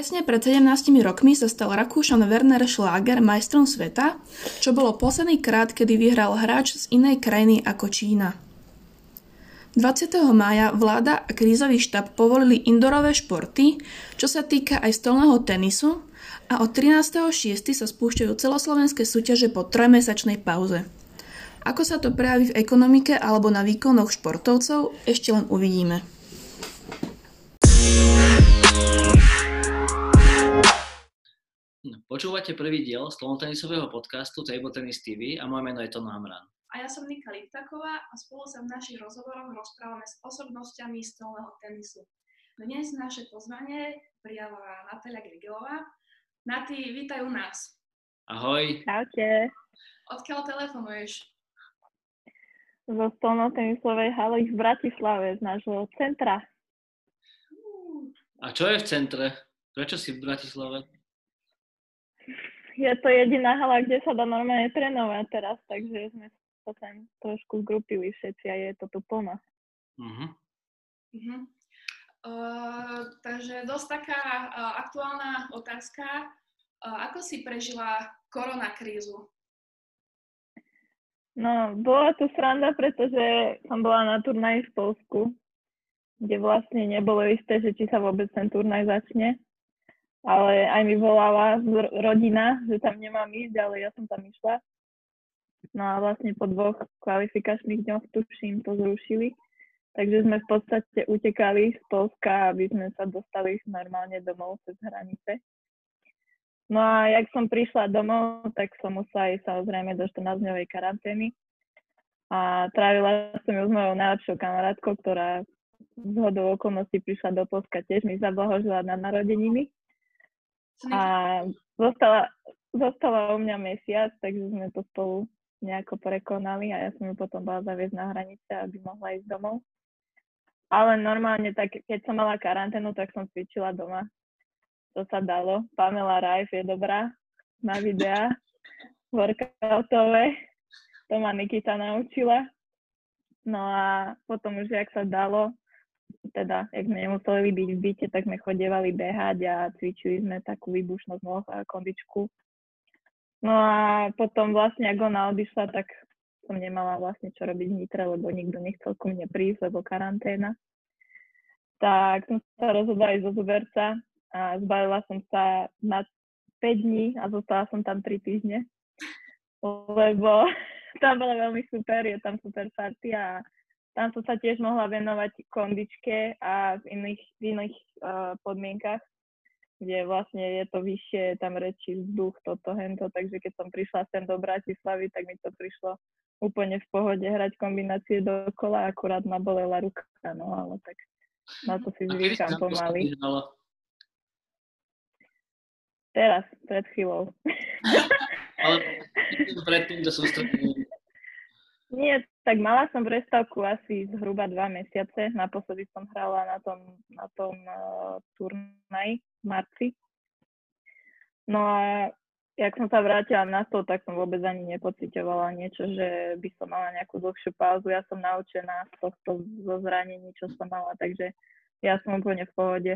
Presne pred 17 rokmi sa stal Rakúšan Werner Schlager majstrom sveta, čo bolo posledný krát, kedy vyhral hráč z inej krajiny ako Čína. 20. mája vláda a krízový štab povolili indorové športy, čo sa týka aj stolného tenisu a od 13.6. sa spúšťajú celoslovenské súťaže po trojmesačnej pauze. Ako sa to prejaví v ekonomike alebo na výkonoch športovcov, ešte len uvidíme. Počúvate prvý diel stolnotenisového podcastu Table Tennis TV a moje meno je Tono Hamran. A ja som Nika Liptaková a spolu sa v našich rozhovoroch rozprávame s osobnosťami stolného tenisu. Dnes naše pozvanie prijala Natália Grigelová. Nati, vítaj u nás. Ahoj. Čaute. Odkiaľ telefonuješ? Zo stolnotenisovej haly v Bratislave, z nášho centra. A čo je v centre? Prečo si v Bratislave? Je to jediná hala, kde sa dá normálne trénovať teraz, takže sme sa tam trošku zgrupili všetci a je to tu plno. Uh-huh. Uh-huh. Uh, takže dosť taká uh, aktuálna otázka. Uh, ako si prežila koronakrízu? No, bola tu sranda, pretože som bola na turnaji v Polsku, kde vlastne nebolo isté, že či sa vôbec ten turnaj začne ale aj mi volala rodina, že tam nemám ísť, ale ja som tam išla. No a vlastne po dvoch kvalifikačných dňoch, tuším, to zrušili. Takže sme v podstate utekali z Polska, aby sme sa dostali normálne domov cez hranice. No a jak som prišla domov, tak som musela ísť samozrejme do 14-dňovej karantény. A trávila som ju s mojou najlepšou kamarátkou, ktorá z hodou okolností prišla do Polska tiež mi zablahožila na narodeniny. A zostala, zostala u mňa mesiac, takže sme to spolu nejako prekonali a ja som ju potom bola zaviesť na hranice, aby mohla ísť domov. Ale normálne, tak keď som mala karanténu, tak som cvičila doma. To sa dalo. Pamela Rajf je dobrá na videá workoutové. To ma Nikita naučila. No a potom už, jak sa dalo, teda, jak sme nemuseli byť v byte, tak sme chodievali behať a cvičili sme takú výbušnosť noh a kondičku. No a potom vlastne, ak ona odišla, tak som nemala vlastne čo robiť v Nitre, lebo nikto nechcel ku mne prísť, lebo karanténa. Tak som sa rozhodla ísť zo Zuberca a zbalila som sa na 5 dní a zostala som tam 3 týždne. Lebo tam bolo veľmi super, je tam super party a tam som sa tiež mohla venovať kondičke a v iných, v iných uh, podmienkach, kde vlastne je to vyššie, tam rečí vzduch, toto, hento, takže keď som prišla sem do Bratislavy, tak mi to prišlo úplne v pohode hrať kombinácie dokola, akurát ma bolela ruka, no ale tak na to si zvykám pomaly. Teraz, pred chvíľou. ale predtým to sústredenie nie, tak mala som prestávku asi zhruba dva mesiace. Naposledy som hrala na tom, na tom uh, turnaji v marci. No a jak som sa vrátila na to, tak som vôbec ani nepocitovala niečo, že by som mala nejakú dlhšiu pauzu. Ja som naučená z tohto zo zranení, čo som mala, takže ja som úplne v pohode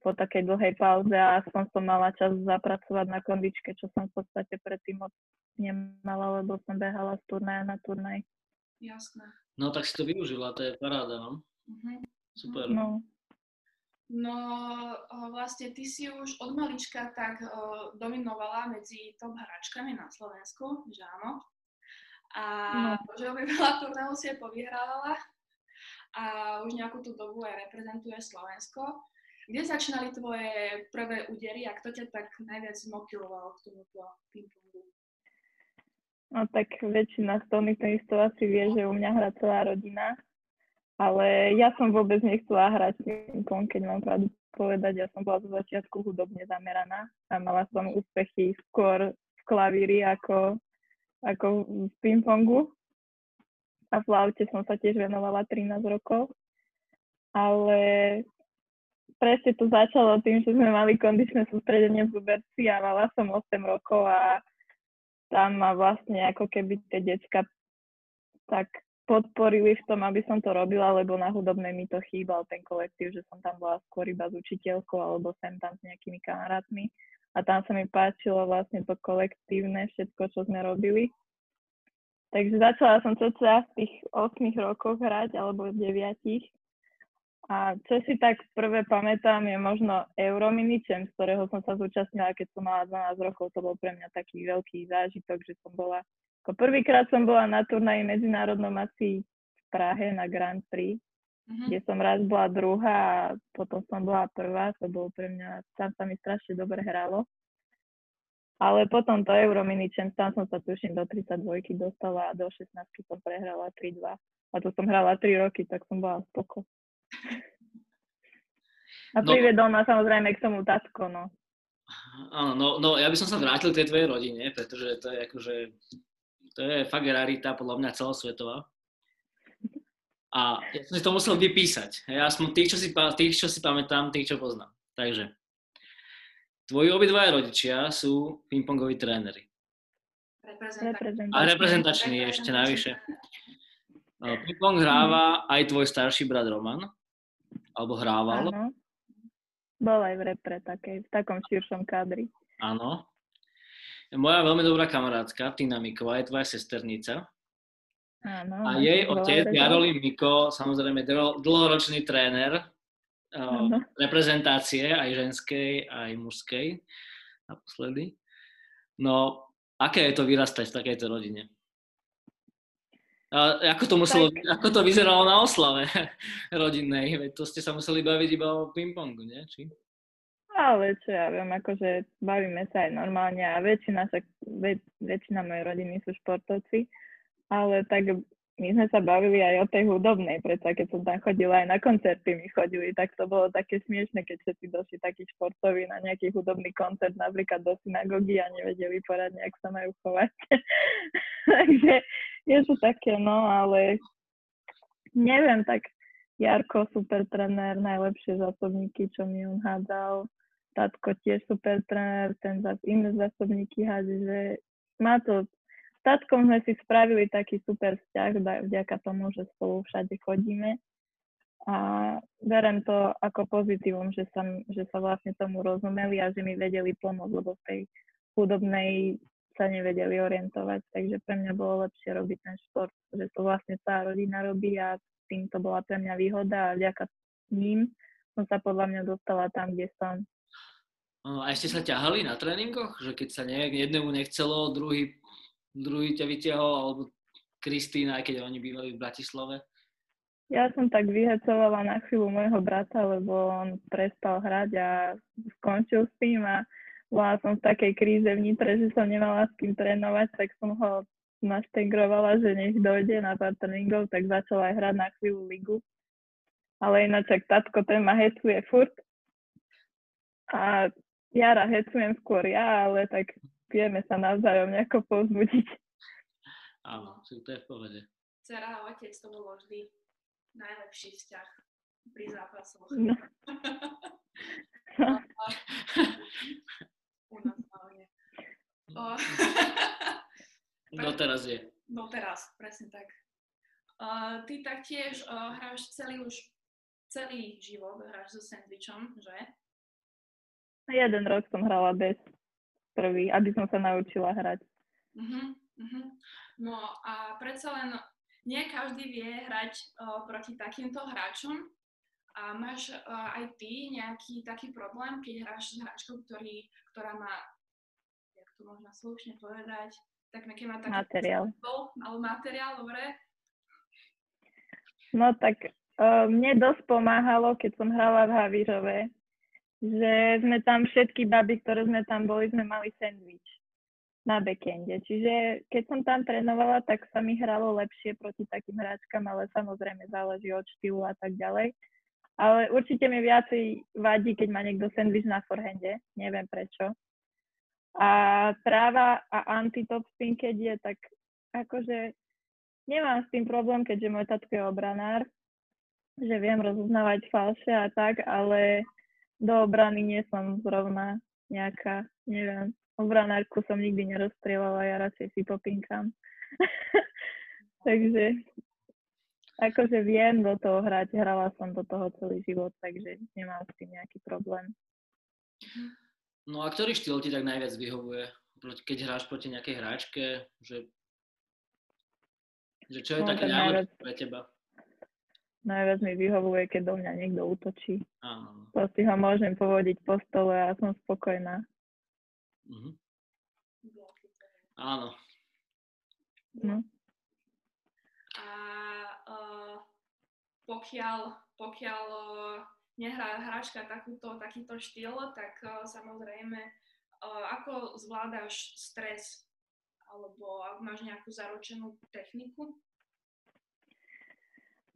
po takej dlhej pauze a aspoň som mala čas zapracovať na kondičke, čo som v podstate predtým nemala, lebo som behala z turnaja na turnaj. Jasné. No tak si to využila, to je paráda, no. Uh-huh. Super. No. No vlastne ty si už od malička tak uh, dominovala medzi top hračkami na Slovensku, že áno? A no. že veľa turnajov si povyhrávala a už nejakú tú dobu aj reprezentuje Slovensko. Kde začínali tvoje prvé údery a kto ťa tak najviac motivoval k tomuto ping-pongu? No tak väčšina stolných tenistov asi vie, že u mňa hrá celá rodina, ale ja som vôbec nechcela hrať ping-pong, keď mám pravdu povedať. Ja som bola zo začiatku hudobne zameraná a mala som úspechy skôr v klavíri ako, ako v ping-pongu. A v laute som sa tiež venovala 13 rokov. Ale presne to začalo tým, že sme mali kondičné sústredenie v Zuberci a mala som 8 rokov a tam ma vlastne ako keby tie decka tak podporili v tom, aby som to robila, lebo na hudobnej mi to chýbal ten kolektív, že som tam bola skôr iba s učiteľkou alebo sem tam s nejakými kamarátmi. A tam sa mi páčilo vlastne to kolektívne, všetko, čo sme robili. Takže začala som cca v tých 8 rokoch hrať, alebo 9. A čo si tak prvé pamätám je možno Eurominičem, z ktorého som sa zúčastnila, keď som mala 12 rokov. To bol pre mňa taký veľký zážitok, že som bola ako prvýkrát som bola na turnaji medzinárodnom asi v Prahe na Grand Prix, uh-huh. kde som raz bola druhá a potom som bola prvá, to bolo pre mňa, tam sa mi strašne dobre hralo. Ale potom to Euromini Champs, tam som sa tuším do 32 dostala a do 16 som prehrala 3-2. A to som hrala 3 roky, tak som bola spoko. A no, priviedol ma samozrejme k tomu tatko, no. Áno, no, no ja by som sa vrátil k tej tvojej rodine, pretože to je akože to je fakt rarita, podľa mňa celosvetová. A ja som si to musel vypísať. Ja som tých, čo si, tých, čo si pamätám, tých, čo poznám. Takže, tvoji obidvaja rodičia sú pingpongoví tréneri. Reprezentační. A reprezentační ešte navyše. Pingpong hráva aj tvoj starší brat Roman? Alebo hrával? Áno. Bol aj v repre takej, v takom širšom kádri. Áno. Moja veľmi dobrá kamarátka, Tina Miková, je tvoja sesternica. Áno, a jej otec, Jarolí Miko, samozrejme dlhoročný tréner uh, reprezentácie, aj ženskej, aj mužskej naposledy. No, aké je to vyrastať v takejto rodine? A ako to, muselo, ako to vyzeralo na oslave rodinnej? Veď to ste sa museli baviť iba o pingpongu, nie? Či? Ale čo ja viem, akože bavíme sa aj normálne a väčšina, sa, väč, väčšina mojej rodiny sú športovci, ale tak my sme sa bavili aj o tej hudobnej, preto keď som tam chodila aj na koncerty, my chodili, tak to bolo také smiešne, keď všetci došli takí športoví na nejaký hudobný koncert, napríklad do synagógy a nevedeli poradne, ak sa majú chovať. Takže je to také, no, ale neviem, tak Jarko, super trenér, najlepšie zásobníky, čo mi on hádzal. Tatko tiež super tréner, ten zase iné zásobníky hádže, že má to, s tatkom sme si spravili taký super vzťah vďaka tomu, že spolu všade chodíme. A berem to ako pozitívum, že sa, že sa vlastne tomu rozumeli a že mi vedeli pomôcť, lebo v tej hudobnej sa nevedeli orientovať, takže pre mňa bolo lepšie robiť ten šport, že to vlastne tá rodina robí a tým to bola pre mňa výhoda a vďaka ním som sa podľa mňa dostala tam, kde som. A ešte sa ťahali na tréningoch? Že keď sa nejak jednému nechcelo, druhý, druhý ťa vyťahol, alebo Kristýna, aj keď oni bývali v Bratislave? Ja som tak vyhecovala na chvíľu môjho brata, lebo on prestal hrať a skončil s tým a bola som v takej kríze vnitre, že som nemala s kým trénovať, tak som ho naštegrovala, že nech dojde na pár tréningov, tak začal aj hrať na chvíľu ligu. Ale ináč, ak tatko ten ma hecuje furt. A Jara hecujem skôr ja, ale tak vieme sa navzájom nejako pozbudiť. Áno, to je v pohode. Cera a otec to bolo vždy najlepší vzťah pri zápasoch. No. U nás hlavne. No teraz je. No teraz, presne tak. Uh, ty taktiež uh, hráš celý už celý život, hráš so sandvičom, že? Jeden rok som hrala bez prvý, aby som sa naučila hrať. Uh-huh, uh-huh. No a predsa len nie každý vie hrať uh, proti takýmto hráčom. A máš uh, aj ty nejaký taký problém, keď hráš s hráčkou, ktorý, ktorá má, jak to možno slušne povedať, tak keď má taký materiál. Alebo materiál, dobre? No tak uh, mne dosť pomáhalo, keď som hrala v Havířove, že sme tam všetky baby, ktoré sme tam boli, sme mali sandwich na backende. Čiže keď som tam trénovala, tak sa mi hralo lepšie proti takým hráčkam, ale samozrejme záleží od štýlu a tak ďalej. Ale určite mi viacej vadí, keď má niekto sandwich na forehande. Neviem prečo. A práva a anti-top spin, keď je, tak akože nemám s tým problém, keďže môj tatko je obranár, že viem rozoznávať falše a tak, ale do obrany nie som zrovna nejaká, neviem, obranárku som nikdy nerozstrieľala, ja radšej si popinkám. Takže akože viem do toho hrať, hrala som do toho celý život, takže nemám s tým nejaký problém. No a ktorý štýl ti tak najviac vyhovuje? Keď hráš proti nejakej hráčke, že, že čo je no, také najlepšie pre teba? Najviac mi vyhovuje, keď do mňa niekto útočí. Áno. To si ho môžem povodiť po stole a som spokojná. Mhm. Áno. No. A uh, pokiaľ, pokiaľ uh, nehrá hráčka takúto, takýto štýl, tak uh, samozrejme, uh, ako zvládaš stres? Alebo ak máš nejakú zaručenú techniku?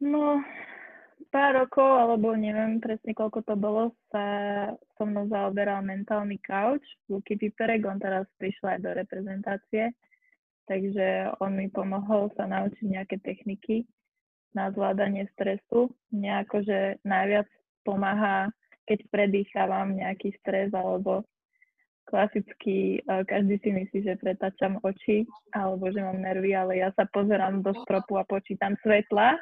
No, pár rokov, alebo neviem presne koľko to bolo, sa so mnou zaoberal mentálny couch, Luky Piperek, on teraz prišiel aj do reprezentácie, takže on mi pomohol sa naučiť nejaké techniky na zvládanie stresu. Mňa akože najviac pomáha, keď predýchávam nejaký stres alebo klasicky eh, každý si myslí, že pretačam oči alebo že mám nervy, ale ja sa pozerám do stropu a počítam svetla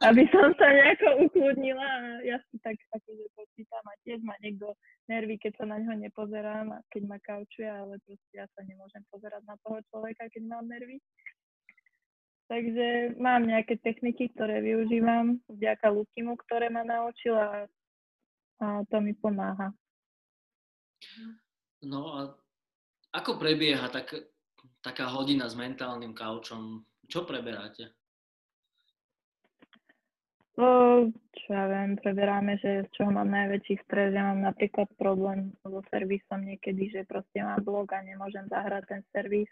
aby som sa nejako ukludnila a ja si tak akože počítam a tiež ma niekto nervy, keď sa na ňo nepozerám a keď ma kaučuje, ale proste ja sa nemôžem pozerať na toho človeka, keď mám nervy. Takže mám nejaké techniky, ktoré využívam vďaka Lukimu, ktoré ma naučila a to mi pomáha. No a ako prebieha tak, taká hodina s mentálnym kaučom? Čo preberáte? No, čo ja viem, preberáme, že z čoho mám najväčší stres. Ja mám napríklad problém so servisom niekedy, že proste mám blog a nemôžem zahrať ten servis.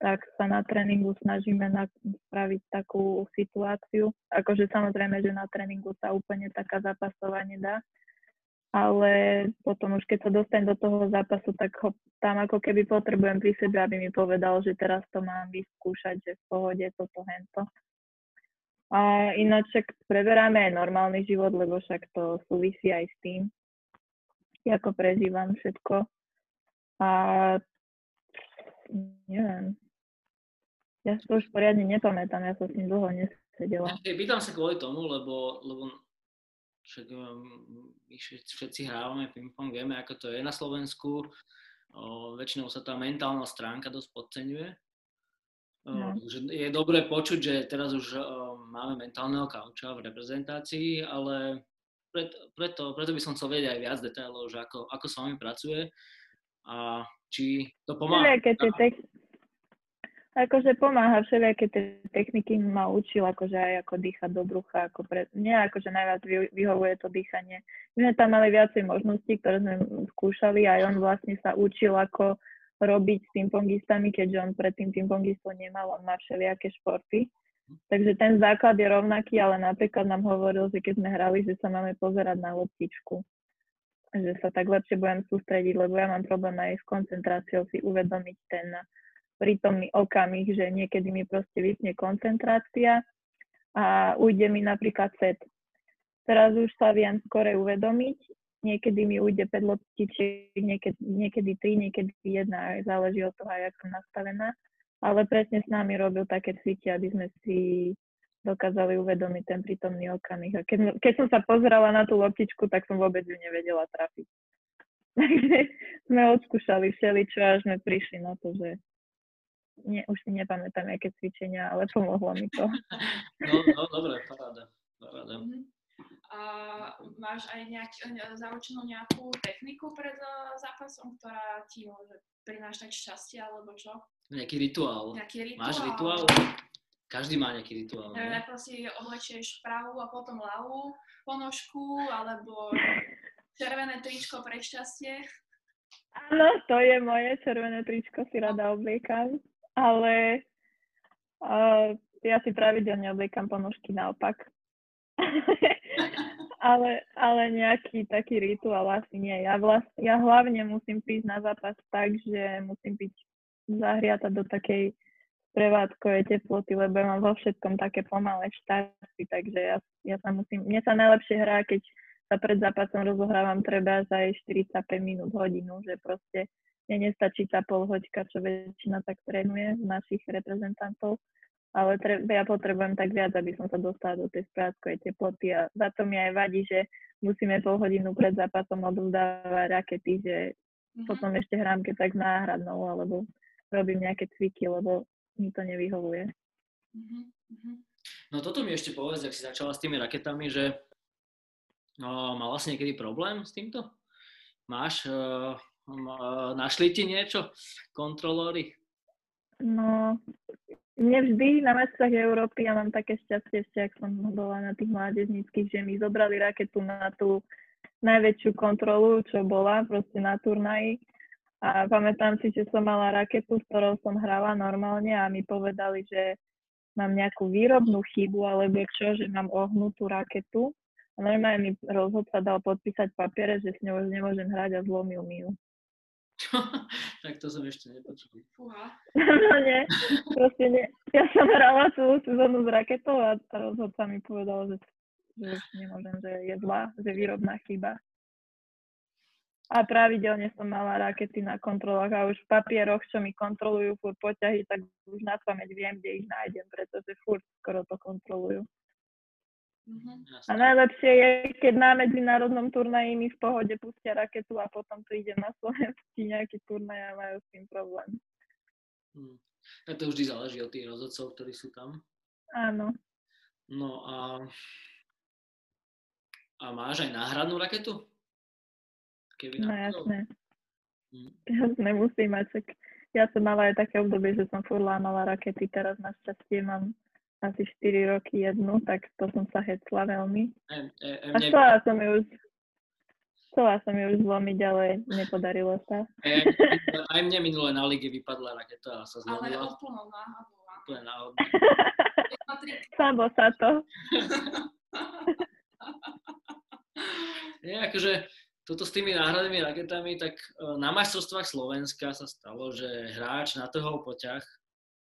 Tak sa na tréningu snažíme na, spraviť takú situáciu. Akože samozrejme, že na tréningu sa úplne taká zápasová nedá. Ale potom už keď sa dostanem do toho zápasu, tak ho tam ako keby potrebujem pri sebe, aby mi povedal, že teraz to mám vyskúšať, že v pohode toto, hento. A ináč však preberáme aj normálny život, lebo však to súvisí aj s tým, ako prežívam všetko. A neviem. Ja si to už poriadne nepamätám, ja som s ním dlho nesedela. Ja, pýtam sa kvôli tomu, lebo, lebo však um, my všetci hrávame ping-pong, vieme, ako to je na Slovensku. O, väčšinou sa tá mentálna stránka dosť podceňuje. No. Že je dobré počuť, že teraz už máme mentálneho kauča v reprezentácii, ale preto, preto, preto by som chcel vedieť aj viac detailov, že ako, ako s vami pracuje a či to pomáha. Tie tek- akože pomáha, všelijaké tie techniky ma učil, akože aj ako dýchať do brucha, ako pre, nie akože najviac vy, vyhovuje to dýchanie. My sme tam mali viacej možností, ktoré sme skúšali a on vlastne sa učil, ako robiť s pingpongistami, keďže on predtým pingpongistvo nemal, on má všelijaké športy. Takže ten základ je rovnaký, ale napríklad nám hovoril, že keď sme hrali, že sa máme pozerať na loptičku. Že sa tak lepšie budem sústrediť, lebo ja mám problém aj s koncentráciou si uvedomiť ten prítomný okamih, že niekedy mi proste vypne koncentrácia a ujde mi napríklad set. Teraz už sa viem skore uvedomiť niekedy mi ujde 5 loptičiek, niekedy, niekedy 3, niekedy 1, aj záleží od toho, jak som nastavená. Ale presne s nami robil také cviky, aby sme si dokázali uvedomiť ten prítomný okamih. A keď, keď som sa pozerala na tú loptičku, tak som vôbec ju nevedela trafiť. Takže sme odskúšali všeličo, až sme prišli na to, že nie, už si nepamätám, aké cvičenia, ale pomohlo mi to. No, no dobre, paráda. paráda. Mm-hmm. A máš aj nejak, zaučenú nejakú techniku pred uh, zápasom, ktorá ti môže prinášať šťastie, alebo čo? Nejaký rituál. Nejaký rituál. Máš rituál? Každý má nejaký rituál. Neviem, ako si oblečieš pravú a potom ľavú ponožku, alebo červené tričko pre šťastie. Áno, to je moje červené tričko, si rada obliekam, ale uh, ja si pravidelne obliekam ponožky naopak. ale, ale nejaký taký rituál asi nie. Ja, vlast, ja hlavne musím prísť na zápas tak, že musím byť zahriata do takej prevádzkovej teploty, lebo ja mám vo všetkom také pomalé štarty, takže ja, ja sa musím, mne sa najlepšie hrá, keď sa pred zápasom rozohrávam treba za 45 minút, hodinu, že proste mne nestačí tá pol hoďka, čo väčšina tak trénuje z našich reprezentantov, ale tre- ja potrebujem tak viac, aby som sa dostala do tej správkovej teploty a za to mi aj vadí, že musíme pol hodinu pred zápasom odovzdávať rakety, že mm-hmm. potom ešte hrám keď tak náhradnou, alebo robím nejaké cviky, lebo mi to nevyhovuje. Mm-hmm. No toto mi ešte povedz, ak si začala s tými raketami, že no, mala si niekedy problém s týmto? Máš, uh, našli ti niečo, kontrolóri? No, mne vždy na mestách Európy, ja mám také šťastie ešte, ak som bola na tých mládežníckých, že mi zobrali raketu na tú najväčšiu kontrolu, čo bola proste na turnaji. A pamätám si, že som mala raketu, s ktorou som hrala normálne a mi povedali, že mám nejakú výrobnú chybu alebo čo, že mám ohnutú raketu. A normálne mi rozhodca dal podpísať papiere, že s ňou už nemôžem hrať a zlomil mi ju. tak to som ešte nepočul. Fúha. no nie, proste nie. Ja som hrala celú sezónu s raketou a rozhodca mi povedal, že, že nemôžem, že je zlá, že výrobná chyba. A pravidelne som mala rakety na kontrolách a už v papieroch, čo mi kontrolujú furt poťahy, tak už na pamäť viem, kde ich nájdem, pretože furt skoro to kontrolujú. Mm-hmm. A najlepšie je, keď na medzinárodnom turnaji mi v pohode pustia raketu a potom príde na slovenský nejaký turnaj a majú s tým problém. Hmm. A to vždy záleží od tých rozhodcov, ktorí sú tam. Áno. No a, a máš aj náhradnú raketu? Keby no jasné. Hmm. Jasné, musím mať. Ja som mala aj také obdobie, že som furt lámala rakety, teraz našťastie mám asi 4 roky jednu, tak to som sa hecla veľmi. E, e, e, a chcela som ju už Chcela som ju zlomiť, ale nepodarilo sa. E, aj mne minule na lige vypadla raketa a sa zlomila. Ale úplnou náhodou. Úplne náhodou. Samo sa to. Nie, akože toto s tými náhradnými raketami, tak na majstrovstvách Slovenska sa stalo, že hráč natrhol poťah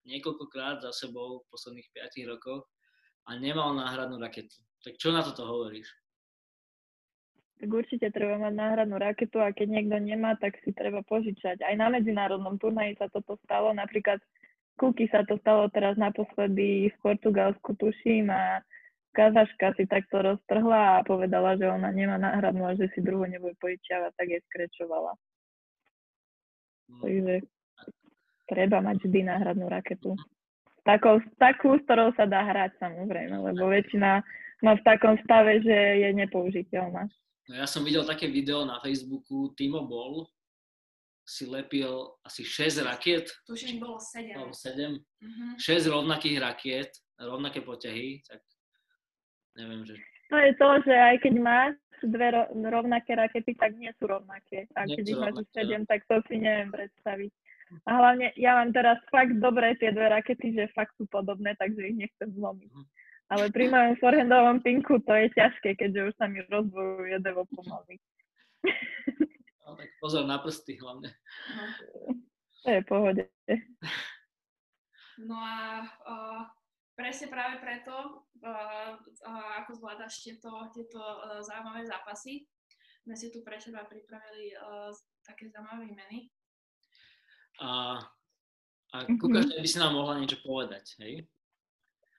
niekoľkokrát za sebou v posledných 5 rokoch a nemal náhradnú raketu. Tak čo na toto hovoríš? Tak určite treba mať náhradnú raketu a keď niekto nemá, tak si treba požičať. Aj na medzinárodnom turnaji sa toto stalo. Napríklad Kuky sa to stalo teraz naposledy v Portugalsku, tuším, a Kazaška si takto roztrhla a povedala, že ona nemá náhradnú a že si druhú nebude požičiavať, tak je skrečovala. Hmm. Takže treba mať vždy náhradnú raketu. Takou, takú, s ktorou sa dá hrať samozrejme, lebo väčšina má v takom stave, že je nepoužiteľná. No ja som videl také video na Facebooku, Timo Bol si lepil asi 6 rakiet. Tuším, bolo 7. Bolo 7. Uh-huh. 6 rovnakých rakiet, rovnaké poťahy, tak neviem, že... To je to, že aj keď máš dve rovnaké rakety, tak nie sú rovnaké. A keď ich máš 7, tak to si neviem predstaviť. A hlavne ja mám teraz fakt dobré tie dve rakety, že fakt sú podobné, takže ich nechcem zlomiť. Mhm. Ale pri mojom forehandovom pinku to je ťažké, keďže už sa mi rozbojuje devo pomaly. No, tak pozor na prsty hlavne. No. To je pohode. No a uh, presne práve preto, uh, uh, ako zvládaš tieto, tieto uh, zaujímavé zápasy, sme si tu pre teba pripravili uh, také zaujímavé meny a, a mm-hmm. ku každej by si nám mohla niečo povedať, hej?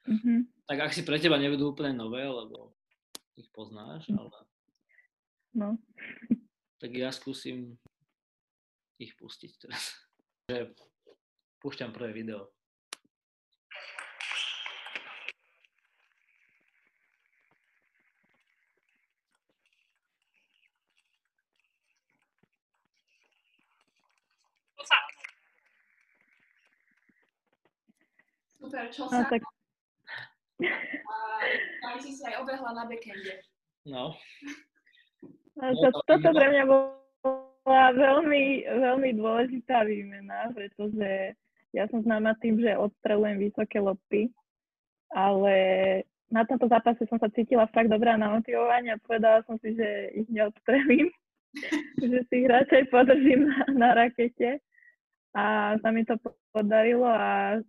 Mm-hmm. Tak ak si pre teba nebudú úplne nové, lebo ich poznáš, mm. ale... No. Tak ja skúsim ich pustiť teraz. Púšťam prvé video. Super, čo sa... No, tak... A si si aj obehla na backende. No. no to, toto pre mňa bola veľmi, veľmi dôležitá výmena, pretože ja som známa tým, že odstrelujem vysoké lopty, ale na tomto zápase som sa cítila fakt dobrá na motivovanie a povedala som si, že ich neodstrelím, že si ich radšej podržím na, na rakete. A sa mi to podarilo a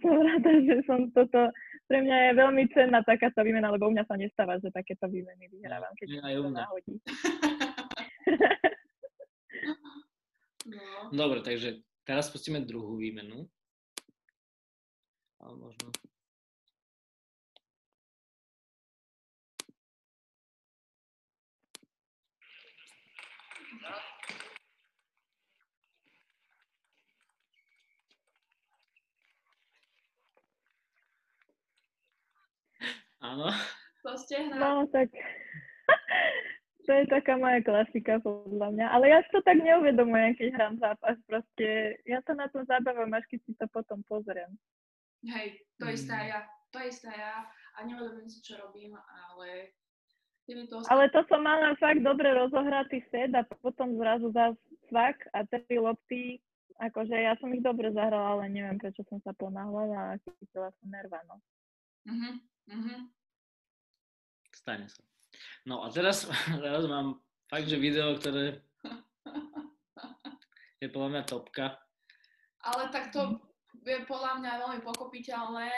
som rada, že som toto, pre mňa je veľmi cenná takáto výmena, lebo u mňa sa nestáva, že takéto výmeny vyhrávam, keď ja, to náhodí. no. Dobre, takže teraz pustíme druhú výmenu. Ale možno Áno. To stehna. No, tak to je taká moja klasika podľa mňa. Ale ja si to tak neuvedomujem, keď hrám zápas. Proste ja sa na tom zabávam, až keď si to potom pozriem. Hej, to isté aj ja. To isté aj ja. A neuvedomujem si, čo robím, ale to Ale to som mala fakt dobre rozohratý set a potom zrazu zás svak a tri lopty. Akože ja som ich dobre zahrala, ale neviem, prečo som sa ponáhľala a chytila som nerva, no. Mhm, mhm. Stane sa. No a teraz, teraz mám fakt, že video, ktoré je podľa mňa topka. Ale tak to je podľa mňa veľmi pokopiteľné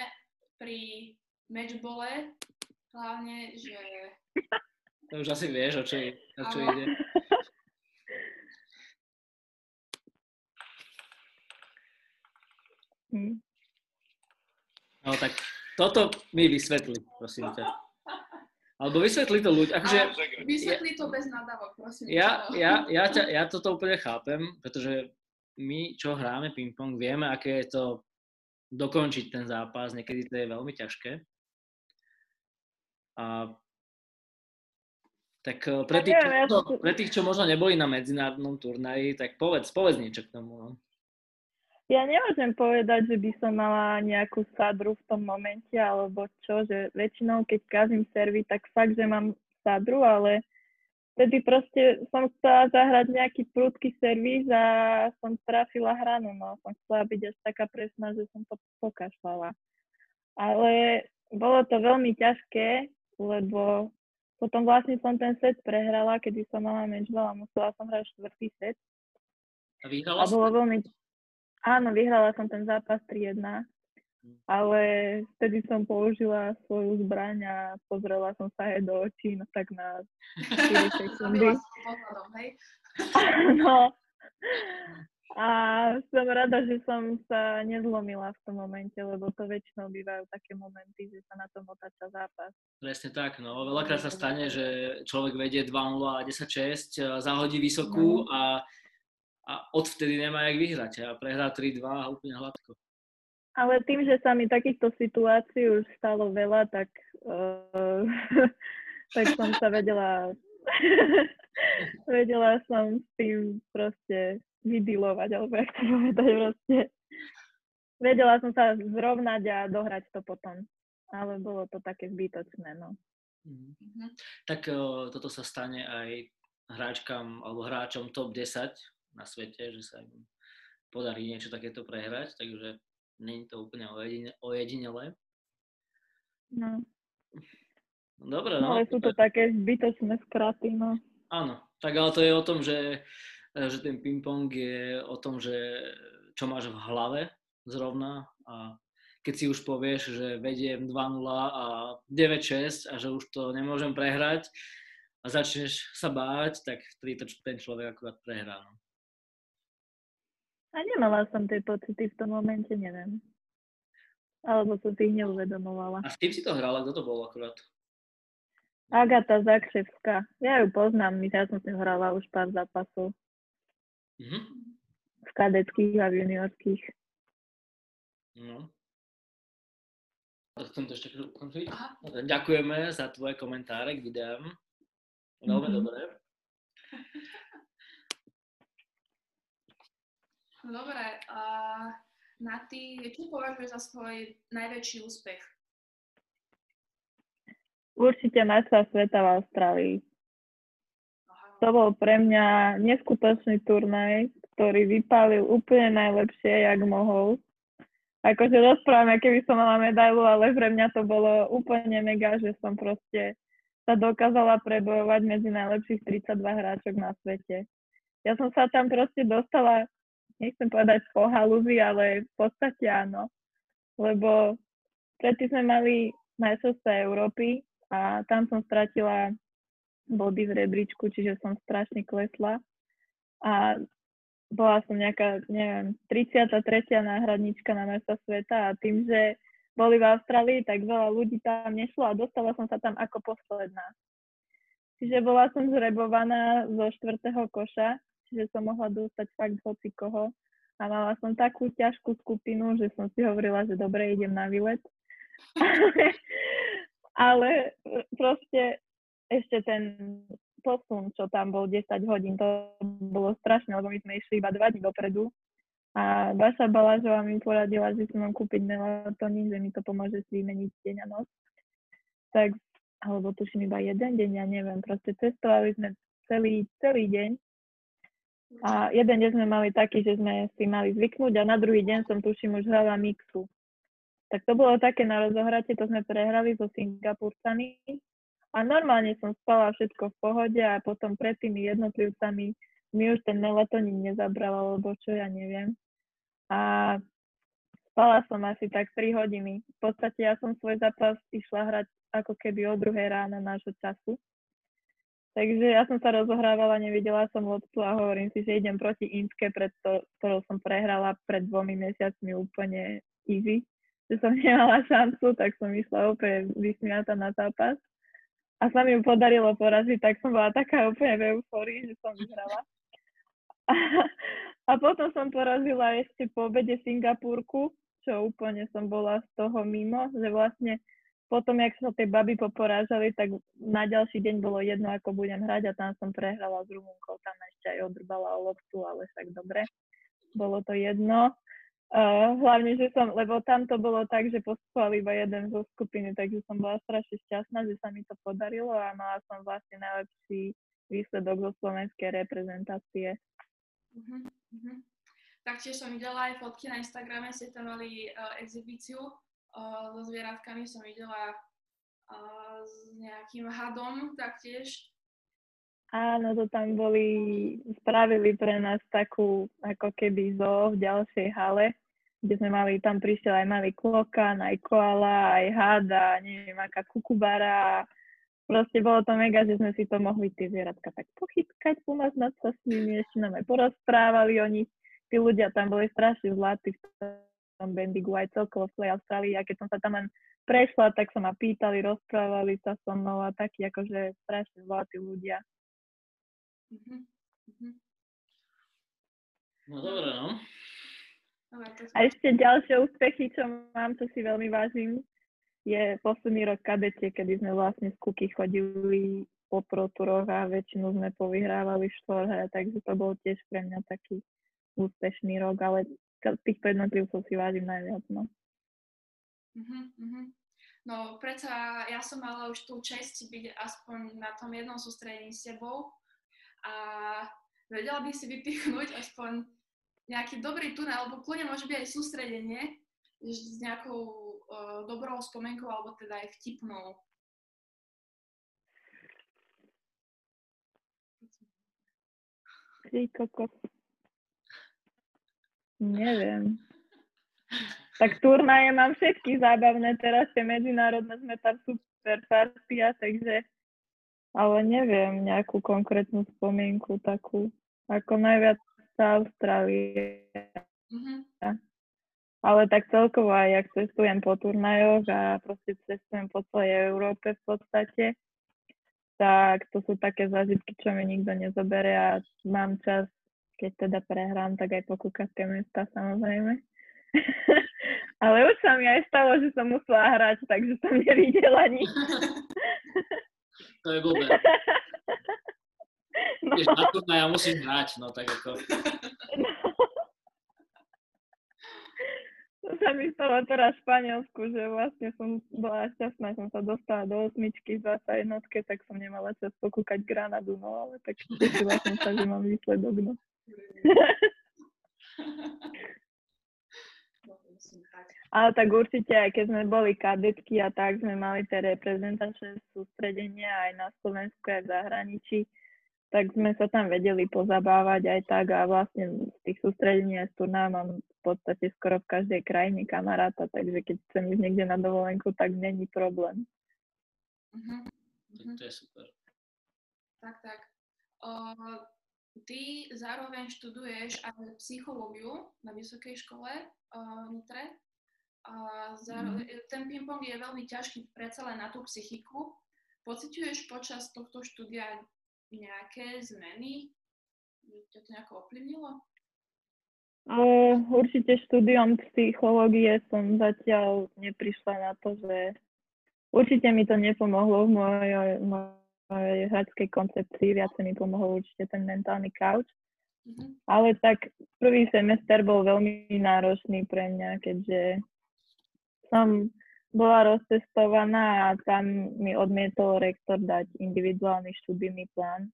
pri matchbole, hlavne, že... To už asi vieš, o čo, o čo ide. Hm. No tak toto mi vysvetli, prosím ťa. Alebo vysvetli to ľudia. Akože, vysvetli to bez nadávok, prosím. ja, ja, ja, ťa, ja toto úplne chápem, pretože my, čo hráme ping-pong, vieme, aké je to dokončiť ten zápas. Niekedy to je veľmi ťažké. A tak eh, pre tých, čo pre tých, čo možno neboli na medzinárodnom turnaji, tak povedz, povedz niečo k tomu. No. Ja nemôžem povedať, že by som mala nejakú sadru v tom momente, alebo čo, že väčšinou, keď kazím servy, tak fakt, že mám sadru, ale vtedy proste som chcela zahrať nejaký prudký servis a som trafila hranu, no. Som chcela byť až taká presná, že som to pokašľala. Ale bolo to veľmi ťažké, lebo potom vlastne som ten set prehrala, kedy som mala matchball a musela som hrať štvrtý set. A vyhrala A bolo veľmi... Áno, vyhrala som ten zápas 3-1, ale vtedy som použila svoju zbraň a pozrela som sa jej do očí, no tak na 4 sekundy. No. A som rada, že som sa nezlomila v tom momente, lebo to väčšinou bývajú také momenty, že sa na tom otáča zápas. Presne tak, no. Veľakrát sa stane, že človek vedie 2-0 a 10-6, a zahodí vysokú No. a, a odvtedy nemá jak vyhrať a prehrá 3-2 a úplne hladko. Ale tým, že sa mi takýchto situácií už stalo veľa, tak, uh, tak som sa vedela, vedela som s tým proste vydilovať, alebo jak to povedať proste. Vedela som sa zrovnať a dohrať to potom. Ale bolo to také zbytočné, no. Mhm. Mhm. Tak o, toto sa stane aj hráčkam alebo hráčom top 10 na svete, že sa im podarí niečo takéto prehrať, takže není to úplne ojedine, ojedinelé. no. Dobre, No, no. ale sú to také zbytočné skraty, no. Áno, tak ale to je o tom, že, že ten ping-pong je o tom, že čo máš v hlave zrovna a keď si už povieš, že vediem 2-0 a 9-6 a že už to nemôžem prehrať a začneš sa báť, tak vtedy ten človek akurát prehrá. No. A nemala som tie pocity v tom momente, neviem. Alebo som si ich neuvedomovala. A s kým si to hrala? Kto to bol akurát? Agata Zakševská. Ja ju poznám, ja som s ňou hrala už pár zápasov Mhm. v kadeckých a v juniorských. No. Chcem to ešte ukončiť. Aha. Ďakujeme za tvoje komentáre k videám. Veľmi Mhm. dobré. Dobre, a na ty, čo považuješ za svoj najväčší úspech? Určite majstra sveta v Austrálii. Aha. To bol pre mňa neskutočný turnaj, ktorý vypálil úplne najlepšie, jak mohol. Akože rozprávam, aké by som mala medailu, ale pre mňa to bolo úplne mega, že som proste sa dokázala prebojovať medzi najlepších 32 hráčok na svete. Ja som sa tam proste dostala, nechcem povedať po halúzi, ale v podstate áno. Lebo predtým sme mali majstrovstvá Európy a tam som stratila body v rebríčku, čiže som strašne klesla. A bola som nejaká, neviem, 33. náhradnička na mesta sveta a tým, že boli v Austrálii, tak veľa ľudí tam nešlo a dostala som sa tam ako posledná. Čiže bola som zrebovaná zo štvrtého koša, čiže som mohla dostať fakt hoci koho. A mala som takú ťažkú skupinu, že som si hovorila, že dobre, idem na výlet. ale proste ešte ten posun, čo tam bol 10 hodín, to bolo strašné, lebo my sme išli iba 2 dní dopredu a Baša Balážová mi poradila, že si mám kúpiť melatonín, že mi to pomôže si vymeniť deň a noc. Tak, alebo tuším iba jeden deň, ja neviem, proste cestovali sme celý, celý deň a jeden deň sme mali taký, že sme si mali zvyknúť a na druhý deň som tuším už hrala mixu. Tak to bolo také na rozohratie, to sme prehrali so Singapurcami a normálne som spala všetko v pohode a potom pred tými jednotlivcami mi už ten melatonín nezabral, alebo čo ja neviem. A spala som asi tak 3 hodiny. V podstate ja som svoj zápas išla hrať ako keby o druhé ráno nášho času. Takže ja som sa rozohrávala, nevidela som loptu a hovorím si, že idem proti Inske, pred to, ktorou som prehrala pred dvomi mesiacmi úplne easy. Že som nemala šancu, tak som išla úplne vysmiata na zápas a sa mi ju podarilo poraziť, tak som bola taká úplne v eufórii, že som vyhrala. A, a potom som porazila ešte po obede Singapurku, čo úplne som bola z toho mimo, že vlastne potom, jak sa tie baby poporážali, tak na ďalší deň bolo jedno, ako budem hrať a tam som prehrala s Rumunkou, tam ešte aj odrbala o loptu, ale však dobre, bolo to jedno. Uh, hlavne, že som, lebo tam to bolo tak, že postupoval iba jeden zo skupiny, takže som bola strašne šťastná, že sa mi to podarilo a mala som vlastne najlepší výsledok zo slovenskej reprezentácie. Uh-huh, uh-huh. Taktiež som videla aj fotky na Instagrame, ste tam mali uh, exibíciu uh, so zvieratkami, som videla uh, s nejakým hadom taktiež. Áno, to tam boli, spravili pre nás takú ako keby zo v ďalšej hale, kde sme mali, tam prišiel aj malý klokan, aj koala, aj hada, neviem, aká kukubara. Proste bolo to mega, že sme si to mohli tie zvieratka tak pochytkať, pomaznať sa s nimi, ešte nám aj porozprávali o nich. Tí ľudia tam boli strašne zlatí v tom Bendigu aj celkovo v celej Austrálii a keď som sa tam len prešla, tak sa ma pýtali, rozprávali sa so mnou a takí akože strašne zlatí ľudia. Mm-hmm. No dobre, no. A ešte ďalšie úspechy, čo mám, čo si veľmi vážim, je posledný rok kadete, kedy sme vlastne z Kuky chodili po proturoch a väčšinu sme povyhrávali štvorhre, takže to bol tiež pre mňa taký úspešný rok, ale týchto jednotlivcov si vážim najviac, no. Uh-huh, No, predsa ja som mala už tú čest byť aspoň na tom jednom sústredení s tebou, a vedela by si vypichnúť aspoň nejaký dobrý tunel, alebo kľudne môže byť aj sústredenie s nejakou uh, dobrou spomienkou, alebo teda aj vtipnou. Ty kokos. Neviem. Tak turnaje mám všetky zábavné, teraz tie medzinárodné sme tam super partia, takže ale neviem nejakú konkrétnu spomienku takú. Ako najviac sa Austrálie. Mm-hmm. Ale tak celkovo aj, ak cestujem po turnajoch a proste cestujem po celej Európe v podstate, tak to sú také zážitky, čo mi nikto nezobere a mám čas, keď teda prehrám, tak aj pokúkať tie mesta samozrejme. Ale už sa mi aj stalo, že som musela hrať, takže som nevidela nič. To je blbé. No. Vieš, na turná ja musím hrať, no tak ako... No. To sa mi stalo teraz v Španielsku, že vlastne som bola šťastná, som sa dostala do osmičky v 21, tak som nemala čas pokúkať Granadu, no ale tak tešila som sa, že mám výsledok, no. Ale tak určite, aj keď sme boli kadetky a tak, sme mali tie reprezentačné sústredenia aj na Slovensku, aj v zahraničí, tak sme sa tam vedeli pozabávať aj tak a vlastne z tých sústredení aj z turná mám v podstate skoro v každej krajine kamaráta, takže keď chcem ísť niekde na dovolenku, tak není problém. Uh-huh. Uh-huh. To je super. Tak, tak. Uh, ty zároveň študuješ aj psychológiu na vysokej škole uh, Nitre. A zároveň, mm. ten ping-pong je veľmi ťažký predsa len na tú psychiku. Pociťuješ počas tohto štúdia nejaké zmeny? Ťa to nejako ovplyvnilo? Uh, určite štúdiom psychológie som zatiaľ neprišla na to, že určite mi to nepomohlo v mojej, mojej hračskej koncepcii, viacej mi pomohol určite ten mentálny couch. Mm-hmm. Ale tak prvý semester bol veľmi náročný pre mňa, keďže som bola roztestovaná a tam mi odmietol rektor dať individuálny študijný plán.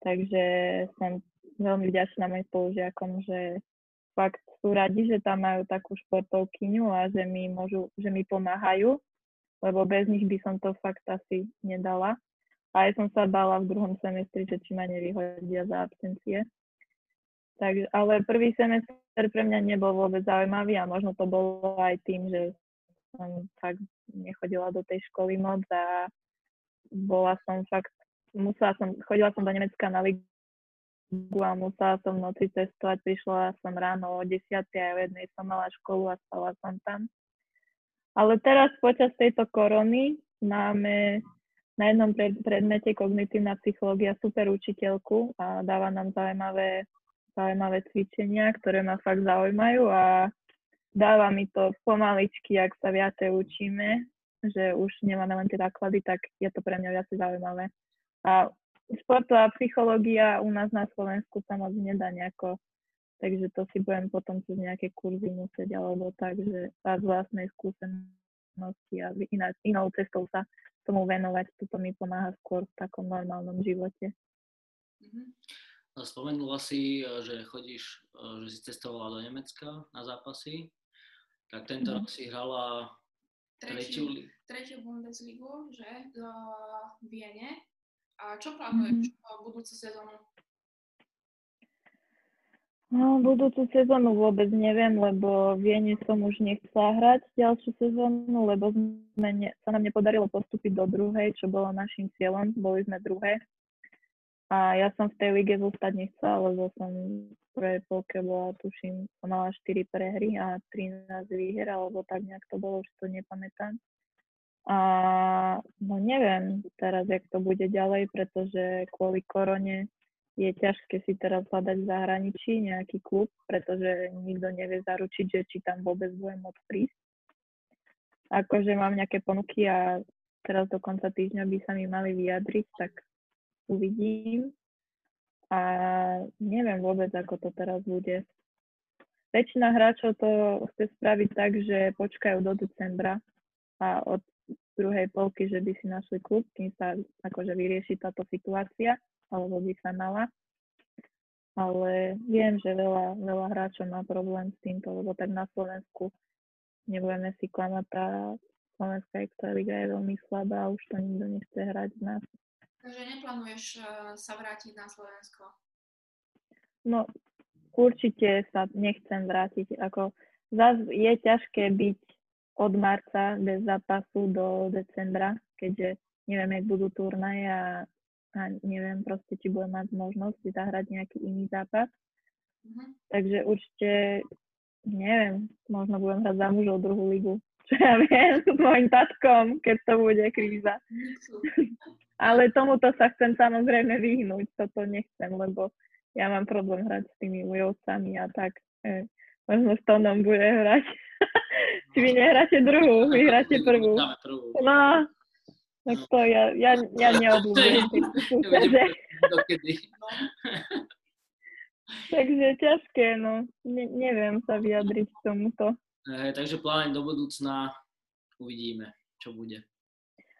Takže som veľmi vďačná mojim spolužiakom, že fakt sú radi, že tam majú takú športovkyňu a že mi, môžu, že mi pomáhajú, lebo bez nich by som to fakt asi nedala. Aj som sa bála v druhom semestri, že či ma nevyhodia za absencie. Tak, ale prvý semestr pre mňa nebol vôbec zaujímavý a možno to bolo aj tým, že som fakt nechodila do tej školy moc a bola som fakt, musela som, chodila som do Nemecka na ligu a musela som v noci cestovať, prišla som ráno o 10 a o jednej som mala školu a spala som tam. Ale teraz počas tejto korony máme na jednom predmete kognitívna psychológia super učiteľku a dáva nám zaujímavé zaujímavé cvičenia, ktoré ma fakt zaujímajú a dáva mi to pomaličky, ak sa viacej učíme, že už nemáme len tie základy, tak je to pre mňa viacej zaujímavé. A športová psychológia u nás na Slovensku sa moc nedá nejako, takže to si budem potom cez nejaké kurzy musieť, alebo tak, že z vlastnej skúsenosti a iná, inou cestou sa tomu venovať, toto mi pomáha skôr v takom normálnom živote. Mm-hmm. Spomenula si, e, že chodíš, e, že si cestovala do Nemecka na zápasy. Tak tento mm. rok si hrala tretiu, tretiu Bundesligu, že do Viene. A čo plánuješ mm. budúcu sezónu? No, budúcu sezónu vôbec neviem, lebo Viene som už nechcela hrať ďalšiu sezónu, lebo sme ne, sa nám nepodarilo postúpiť do druhej, čo bolo našim cieľom. Boli sme druhé a ja som v tej lige zostať nechcela, lebo som v prvej polke bola, tuším, som mala 4 prehry a 13 výher, alebo tak nejak to bolo, už to nepamätám. A no neviem teraz, jak to bude ďalej, pretože kvôli korone je ťažké si teraz hľadať v zahraničí nejaký klub, pretože nikto nevie zaručiť, že či tam vôbec budem môcť prísť. Akože mám nejaké ponuky a teraz do konca týždňa by sa mi mali vyjadriť, tak uvidím. A neviem vôbec, ako to teraz bude. Väčšina hráčov to chce spraviť tak, že počkajú do decembra a od druhej polky, že by si našli klub, kým sa akože vyrieši táto situácia, alebo by sa mala. Ale viem, že veľa, veľa hráčov má problém s týmto, lebo tak na Slovensku nebudeme si klamať, tá slovenská extraliga je veľmi slabá a už to nikto nechce hrať z nás. Takže neplánuješ uh, sa vrátiť na Slovensko? No, určite sa nechcem vrátiť. Ako, zás je ťažké byť od marca bez zápasu do decembra, keďže neviem, jak budú turnaje a, a neviem proste, či budem mať možnosť zahrať nejaký iný zápas. Uh-huh. Takže určite, neviem, možno budem hrať za mužov druhú ligu. Čo ja viem, s mojim tatkom, keď to bude kríza. Ale tomuto sa chcem samozrejme vyhnúť, toto nechcem, lebo ja mám problém hrať s tými ujovcami a tak. E, možno s Tonom bude hrať. Či vy nehráte druhú, vy hráte prvú. No, tak to ja, ja, ja neobľúbujem Takže ťažké, no. Ne, neviem sa vyjadriť k tomuto. E, takže plán do budúcna uvidíme, čo bude.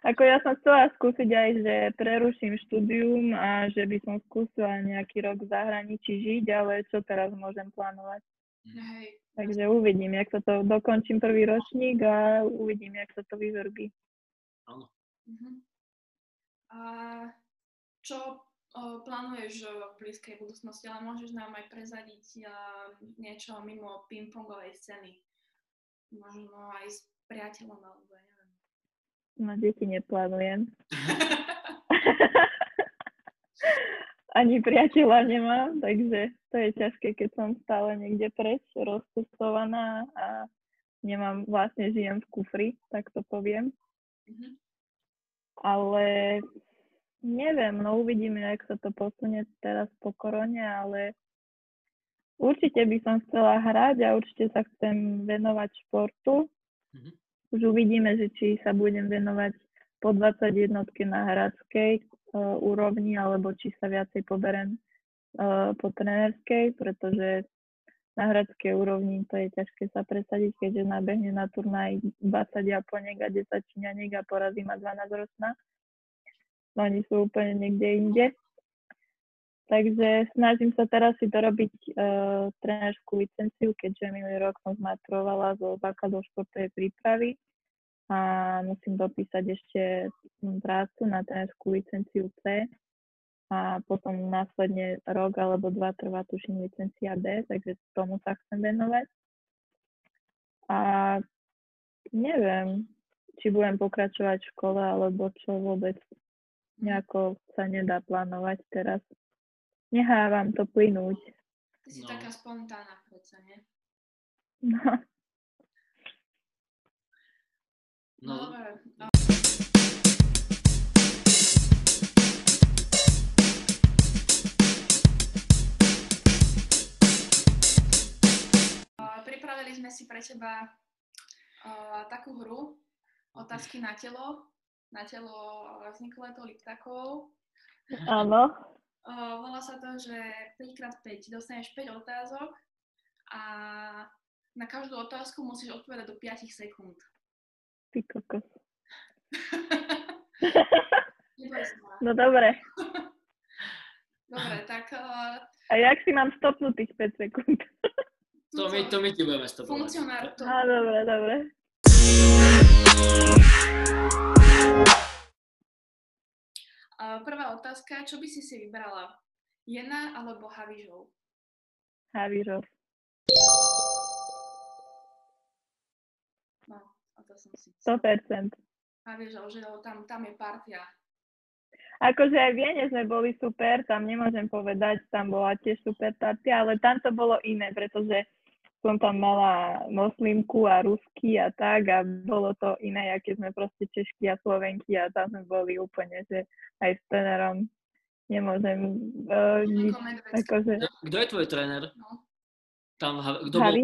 Ako ja som chcela skúsiť aj, že preruším štúdium a že by som skúsila nejaký rok v zahraničí žiť, ale čo teraz môžem plánovať. Hej. Takže uvidím, jak sa to, dokončím prvý ročník a uvidím, jak sa to vyvrbí. Áno. Uh-huh. A čo plánuješ v blízkej budúcnosti, ale môžeš nám aj prezadiť niečo mimo pingpongovej scény? Možno aj s priateľom alebo ja No, deti neplánujem. Ani priateľa nemám, takže to je ťažké, keď som stále niekde preč, rozpustovaná a nemám, vlastne žijem v kufri, tak to poviem. Mm-hmm. Ale neviem, no uvidíme, jak sa to posunie teraz po korone, ale určite by som chcela hrať a určite sa chcem venovať športu. Mm-hmm už uvidíme, že či sa budem venovať po 21 na hradskej uh, úrovni, alebo či sa viacej poberem uh, po trenerskej, pretože na hradskej úrovni to je ťažké sa presadiť, keďže nabehne na turnaj 20 Japoniek a 10 Číňaniek a porazí ma 12 ročná. Oni sú úplne niekde inde. Takže snažím sa teraz si dorobiť uh, trénerskú licenciu, keďže minulý rok som zmaturovala zo základov športovej prípravy a musím dopísať ešte prácu na trénerskú licenciu C a potom následne rok alebo dva trvá tuším licencia D, takže tomu sa chcem venovať. A neviem, či budem pokračovať v škole alebo čo vôbec nejako sa nedá plánovať teraz nechávam to plynúť. Ty si no. taká spontánna predsa, nie? No. No. Dobre. Pripravili sme si pre teba uh, takú hru, otázky na telo, na telo vzniklé to liptakov. Áno. Uh, volá sa to, že 5x5 dostaneš 5 otázok a na každú otázku musíš odpovedať do 5 sekúnd. Ty kokos. no dobre. dobre, tak... Uh, a jak si mám stopnúť tých 5 sekúnd? To, my, to my ti budeme stopovať. Funkcionár to. Á, dobre, dobre. Prvá otázka, čo by si si vybrala? Jena alebo Havižov? Havižov. No, a to som si... 100%. Havižov, že tam, tam je partia. Akože aj v Viene sme boli super, tam nemôžem povedať, tam bola tiež super partia, ale tam to bolo iné, pretože som tam mala moslimku a rusky a tak a bolo to iné, aké sme proste Češky a Slovenky a tam sme boli úplne, že aj s trénerom nemôžem uh, nič, akože... Kto je tvoj tréner? No. Tam, kto bol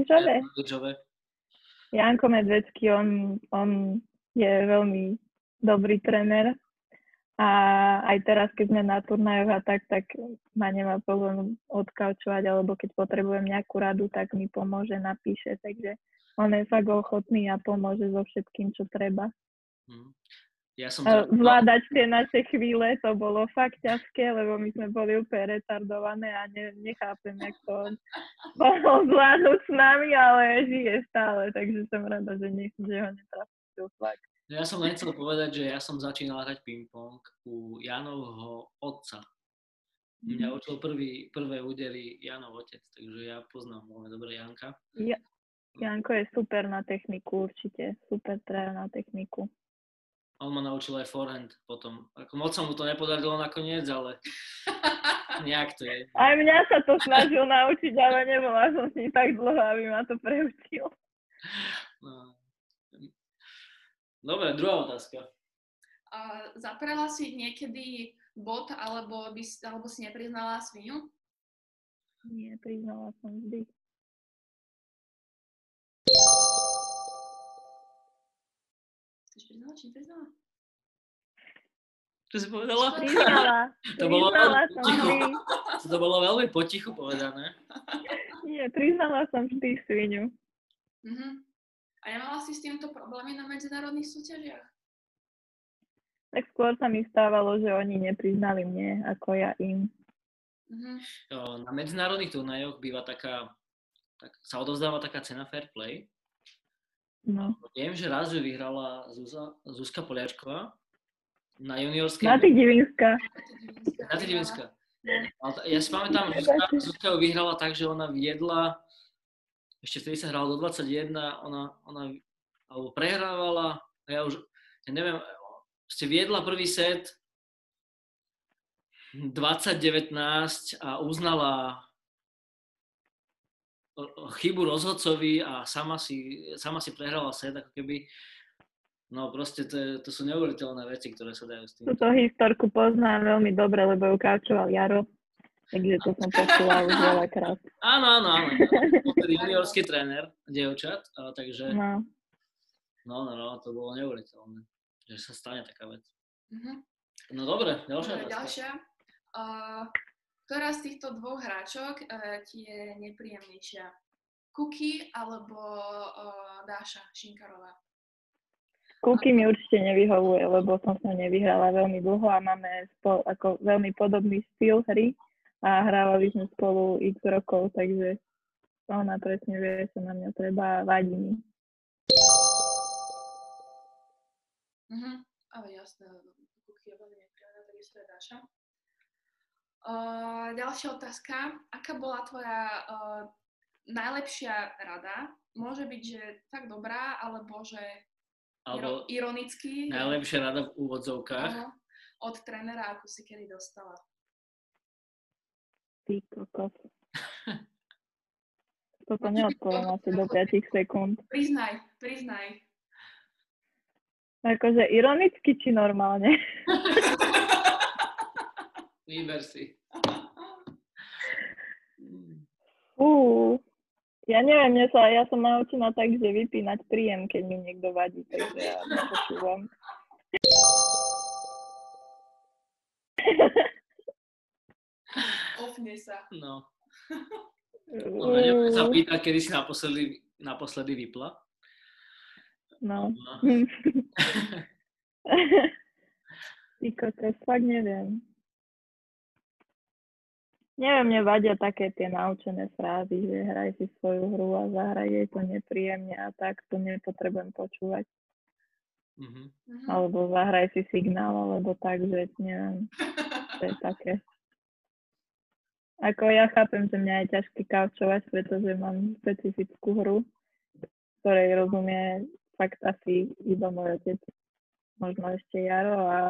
Janko Medvecký, on, on je veľmi dobrý tréner a aj teraz, keď sme na turnajoch a tak, tak ma nemá problém odkaučovať, alebo keď potrebujem nejakú radu, tak mi pomôže, napíše, takže on je fakt ochotný a pomôže so všetkým, čo treba. Hmm. Ja som za... Zvládať tie naše chvíle, to bolo fakt ťažké, lebo my sme boli úplne retardované a ne, nechápem, jak to on mohol zvládnuť s nami, ale žije stále, takže som rada, že, nech, že ho netrafil fakt. No ja som len chcel povedať, že ja som začínal hrať ping-pong u Janovho otca. Mňa mhm. učil prvý, prvé údery Janov otec, takže ja poznám veľmi dobre Janka. Ja, Janko je super na techniku, určite. Super tréner na techniku. On ma naučil aj forehand potom. Ako moc sa mu to nepodarilo nakoniec, ale nejak to je. Aj mňa sa to snažil naučiť, ale nebola som s ním tak dlho, aby ma to preučil. No. Dobre, druhá otázka. Uh, zaprela si niekedy bot, alebo, by, alebo si nepriznala svinu? Nie, priznala som vždy. Chceš priznala, či nepriznala? Čo si povedala? Priznala. to bolo priznala som vždy. To bolo veľmi potichu povedané. Nie, priznala som vždy svinu. Uh-huh. A nemala si s týmto problémy na medzinárodných súťažiach? Tak skôr sa mi stávalo, že oni nepriznali mne, ako ja im. Uh-huh. Na medzinárodných turnajoch býva taká, tak sa odovzdáva taká cena fair play. No. Viem, že raz ju vyhrala Zuzka, Zuzka Poliačková na juniorskej... Nati Divinská. Nati Divinská. Ja si pamätám, že Zuzka, Zuzka ju vyhrala tak, že ona viedla ešte vtedy sa hralo do 21, ona, ona alebo prehrávala, ja už, ja neviem, ste viedla prvý set 20-19 a uznala chybu rozhodcovi a sama si, sama si prehrala set, ako keby No proste to, je, to sú neuveriteľné veci, ktoré sa dajú s tým. Túto historku poznám veľmi dobre, lebo ju kaučoval Jaro. Takže to som počula už veľakrát. Áno, áno, áno. Juniorský tréner, dievčat, takže... No. No, no, no, to bolo neuveriteľné, že sa stane taká vec. Mhm. No dobre, ďalšia Dobre, otázka. ďalšia. Uh, ktorá z týchto dvoch hráčok uh, ti je nepríjemnejšia? Kuky alebo uh, Dáša Šinkarová? Kuky mi určite nevyhovuje, lebo som s ňou nevyhrala veľmi dlho a máme spol, ako veľmi podobný štýl hry a hrávali sme spolu x rokov, takže ona presne vie, čo na mňa treba, vadí mi. Mhm. Ale jasné, je veľmi nepríjemná, takisto je Dáša. Uh, ďalšia otázka. Aká bola tvoja uh, najlepšia rada? Môže byť, že tak dobrá, alebo že Alebo iro- ironicky. najlepšia rada v úvodzovkách. Áno, od trénera, ako si kedy dostala. Ty kokos. Toto neodpoviem asi do 5 sekúnd. Priznaj, priznaj. Akože ironicky či normálne? Vyber si. Fú, ja neviem, mne sa, ja som naučená tak, že vypínať príjem, keď mi niekto vadí, takže ja nepočúvam. Ofne sa. No. Dobre, nebudem sa Uú, pýtať, kedy si naposledy, naposledy vypla. No. No. Ty kokos, fakt neviem. Neviem, mne vadia také tie naučené frázy, že hraj si svoju hru a zahraj jej to nepríjemne a tak to nepotrebujem počúvať. Mhm. Mhm. Alebo zahraj si signál, alebo tak, že neviem, to je také. Ako ja chápem, že mňa je ťažké kaučovať, pretože mám špecifickú hru, ktorej rozumie fakt asi iba môj otec, možno ešte Jaro a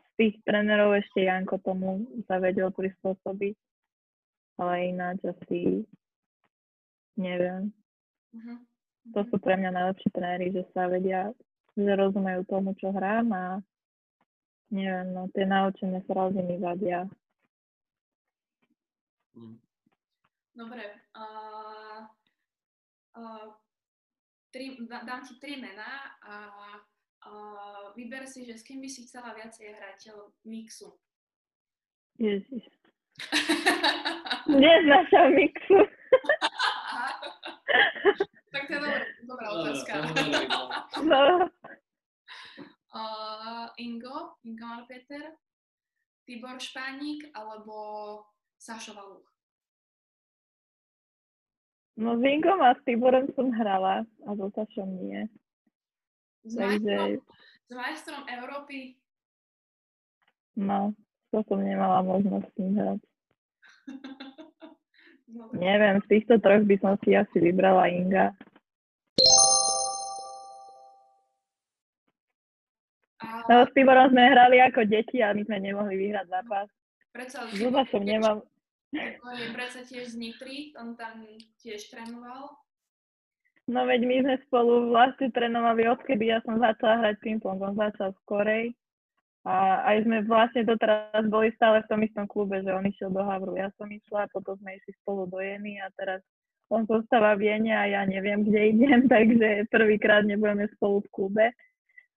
z tých trénerov ešte Janko tomu sa vedel prispôsobiť, ale ináč asi neviem. Mhm. To sú pre mňa najlepší tréneri, že sa vedia, že rozumejú tomu, čo hrám a neviem, no tie naučené frázy mi vadia. Mhm. Dobre. Uh, uh, tri, dá- dám ti tri mená a uh, vyber si, že s kým by si chcela viacej hrať mixu. Ježiš. Neznášam mixu. tak to je dobrá, dobrá otázka. No, Uh, Ingo, Ingo Marpeter, Tibor Špánik alebo Sašo Valuch. no s Ingom a s Tiborom som hrala a so Sašom nie. S majstrom, Takže, s majstrom Európy. no, to som nemala možnosť s ním hrať. Dobre. Neviem, z týchto troch by som si asi vybrala Inga. A No, s Tiborom sme hrali ako deti a my sme nemohli vyhrať zápas. predsa S Sašom nemám, Tibor je predsa tiež z Nitry, on tam tiež trénoval. No veď my sme spolu vlastne trénovali, odkedy ja som začala hrať ping-pong. On začal v Korej a aj sme vlastne doteraz boli stále v tom istom klube, že on išiel do Havru, ja som išla, potom sme išli spolu do Jeny a teraz on zostáva v Jene a ja neviem, kde idem, takže prvýkrát nebudeme spolu v klube.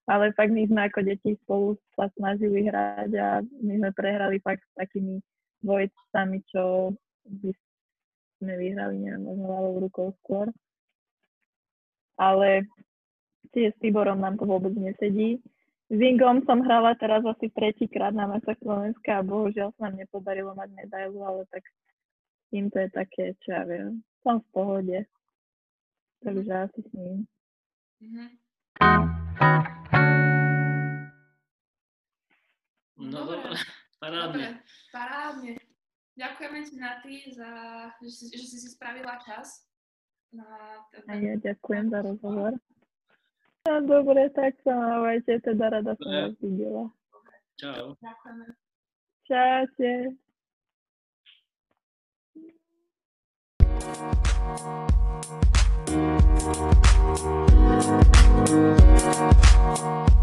Ale fakt my sme ako deti spolu sa snažili hrať a my sme prehrali fakt s takými dvojicami, čo by sme vyhrali, neviem, možno ľavou rukou skôr ale tie s Tiborom nám to vôbec nesedí. S Ingom som hrala teraz asi tretíkrát na mestách Slovenska a bohužiaľ sa nám nepodarilo mať medailu, ale tak im to je také, čo ja viem, som v pohode. Takže asi s ním. Mhm. No Dobre. Parádne. Dobre, parádne. Ďakujeme ti na ty, za, že, si, že si si spravila čas. Na, A ja ďakujem za rozhovor. No dobre, tak sa mávajte, teda rada som vás videla. Čau. Ďakujeme. Čaute. Thank